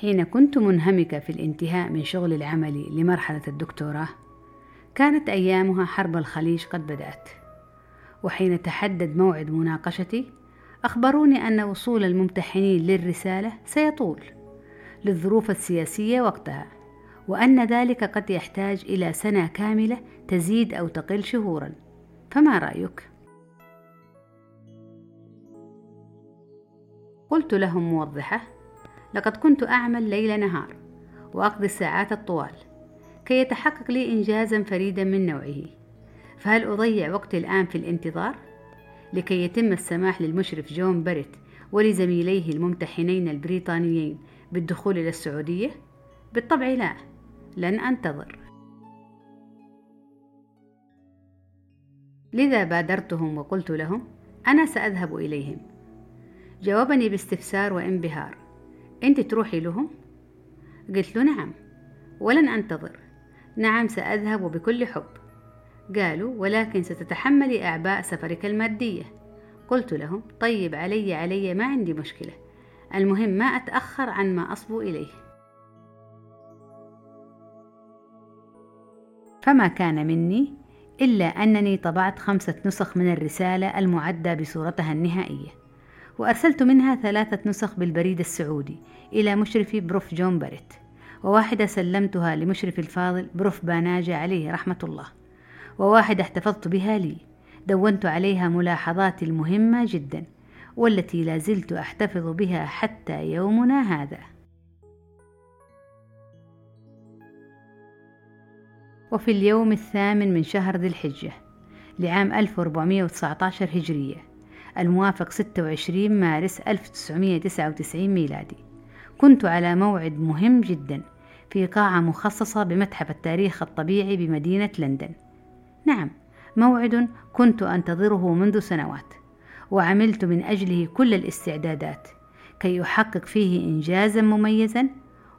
حين كنت منهمكة في الانتهاء من شغل العملي لمرحلة الدكتوراه كانت أيامها حرب الخليج قد بدأت وحين تحدد موعد مناقشتي أخبروني أن وصول الممتحنين للرسالة سيطول للظروف السياسية وقتها وأن ذلك قد يحتاج إلى سنة كاملة تزيد أو تقل شهورا فما رأيك؟ قلت لهم موضحة لقد كنت أعمل ليل نهار وأقضي الساعات الطوال كي يتحقق لي إنجازا فريدا من نوعه. فهل أضيع وقتي الآن في الانتظار؟ لكي يتم السماح للمشرف جون بريت ولزميليه الممتحنين البريطانيين بالدخول إلى السعودية؟ بالطبع لا لن أنتظر. لذا بادرتهم وقلت لهم أنا سأذهب إليهم. جاوبني باستفسار وانبهار. أنت تروحي لهم؟ قلت له نعم ولن أنتظر. نعم سأذهب وبكل حب. قالوا ولكن ستتحملي أعباء سفرك المادية. قلت لهم طيب علي علي ما عندي مشكلة. المهم ما أتأخر عن ما أصبو إليه. فما كان مني إلا أنني طبعت خمسة نسخ من الرسالة المعدة بصورتها النهائية. وأرسلت منها ثلاثة نسخ بالبريد السعودي إلى مشرفي prof جون باريت وواحدة سلمتها لمشرف الفاضل prof باناجة عليه رحمة الله وواحدة احتفظت بها لي دونت عليها ملاحظاتي المهمة جدا والتي لا زلت أحتفظ بها حتى يومنا هذا. وفي اليوم الثامن من شهر ذي الحجة لعام 1419 هجرية الموافق 26 مارس 1999 ميلادي. كنت على موعد مهم جدا في قاعة مخصصة بمتحف التاريخ الطبيعي بمدينة لندن. نعم موعد كنت أنتظره منذ سنوات وعملت من أجله كل الاستعدادات كي أحقق فيه إنجازا مميزا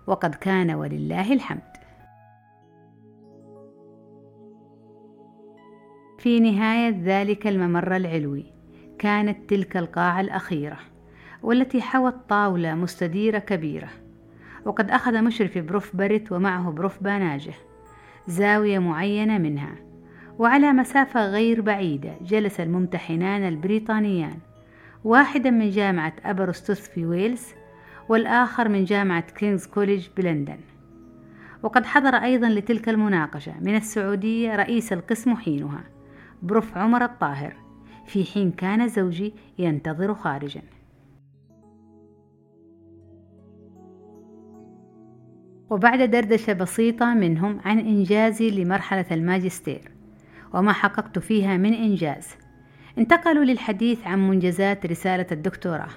وقد كان ولله الحمد. في نهاية ذلك الممر العلوي كانت تلك القاعة الأخيرة والتي حوت طاولة مستديرة كبيرة. وقد أخذ مشرف prof بريت ومعه prof باناجه زاوية معينة منها وعلى مسافة غير بعيدة جلس الممتحنان البريطانيان واحدا من جامعة أبريستويث في ويلز والآخر من جامعة كينغز كوليج بلندن. وقد حضر أيضا لتلك المناقشة من السعودية رئيس القسم حينها prof عمر الطاهر. في حين كان زوجي ينتظر خارجا. وبعد دردشة بسيطة منهم عن إنجازي لمرحلة الماجستير وما حققت فيها من إنجاز. انتقلوا للحديث عن منجزات رسالة الدكتوراه.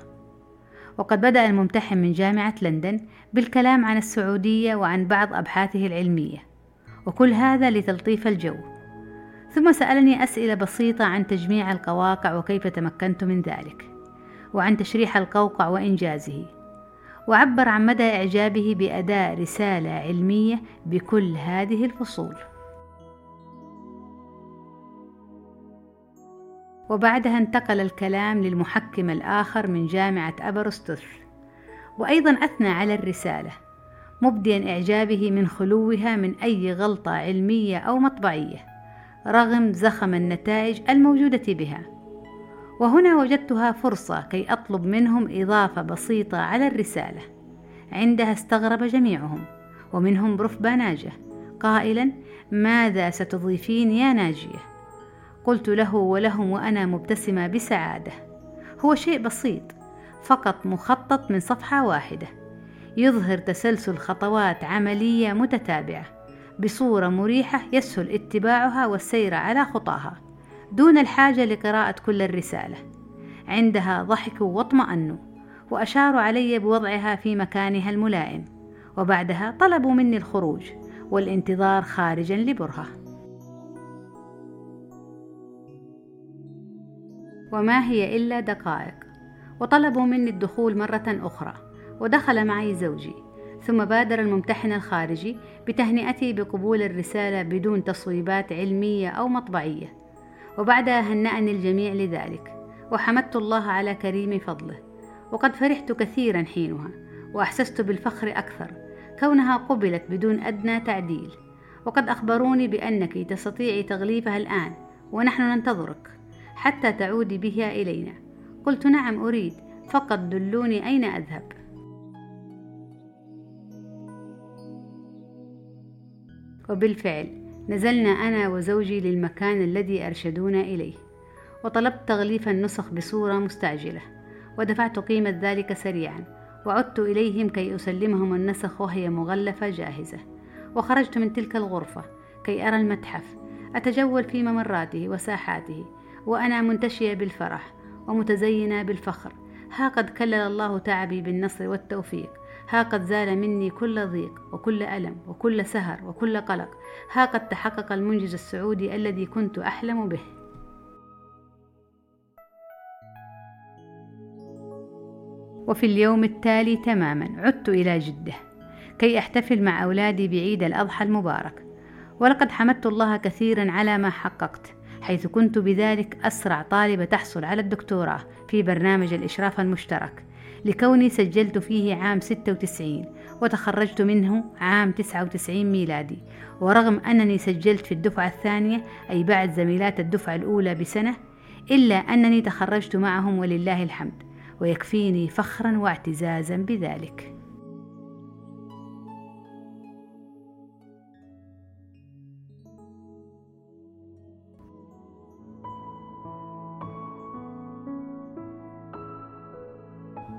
وقد بدأ الممتحن من جامعة لندن بالكلام عن السعودية وعن بعض أبحاثه العلمية وكل هذا لتلطيف الجو. ثم سألني أسئلة بسيطة عن تجميع القواقع وكيف تمكنت من ذلك وعن تشريح القوقع وإنجازه وعبر عن مدى إعجابه بأداء رسالة علمية بكل هذه الفصول. وبعدها انتقل الكلام للمحكم الآخر من جامعة أبرستوث وأيضا أثنى على الرسالة مبديا إعجابه من خلوها من أي غلطة علمية أو مطبعية. رغم زخم النتائج الموجودة بها. وهنا وجدتها فرصة كي أطلب منهم إضافة بسيطة على الرسالة. عندها استغرب جميعهم ومنهم بروف باناجة قائلا ماذا ستضيفين يا ناجية؟ قلت له ولهم وأنا مبتسمة بسعادة. هو شيء بسيط فقط مخطط من صفحة واحدة. يظهر تسلسل خطوات عملية متتابعة. بصورة مريحة يسهل اتباعها والسير على خطاها دون الحاجة لقراءة كل الرسالة. عندها ضحكوا واطمأنوا وأشاروا علي بوضعها في مكانها الملائم. وبعدها طلبوا مني الخروج والانتظار خارجا لبرهة. وما هي إلا دقائق. وطلبوا مني الدخول مرة أخرى ودخل معي زوجي. ثم بادر الممتحن الخارجي بتهنئتي بقبول الرسالة بدون تصويبات علمية أو مطبعية. وبعدها هنأني الجميع لذلك. وحمدت الله على كريم فضله. وقد فرحت كثيرا حينها. وأحسست بالفخر أكثر. كونها قبلت بدون أدنى تعديل. وقد أخبروني بأنك تستطيعي تغليفها الآن. ونحن ننتظرك. حتى تعودي بها إلينا. قلت نعم أريد. فقط دلوني أين أذهب. وبالفعل نزلنا أنا وزوجي للمكان الذي أرشدونا إليه وطلبت تغليف النسخ بصورة مستعجلة ودفعت قيمة ذلك سريعا وعدت إليهم كي أسلمهم النسخ وهي مغلفة جاهزة وخرجت من تلك الغرفة كي أرى المتحف أتجول في ممراته وساحاته وأنا منتشية بالفرح ومتزينة بالفخر ها قد كلل الله تعبي بالنصر والتوفيق. ها قد زال مني كل ضيق وكل ألم وكل سهر وكل قلق. ها قد تحقق المنجز السعودي الذي كنت أحلم به. وفي اليوم التالي تماما عدت إلى جدة كي أحتفل مع أولادي بعيد الأضحى المبارك. ولقد حمدت الله كثيرا على ما حققت حيث كنت بذلك أسرع طالبة تحصل على الدكتوراه في برنامج الإشراف المشترك. لكوني سجلت فيه عام 96 وتخرجت منه عام 99 ميلادي. ورغم أنني سجلت في الدفعة الثانية أي بعد زميلات الدفعة الأولى بسنة إلا أنني تخرجت معهم ولله الحمد ويكفيني فخرا واعتزازا بذلك.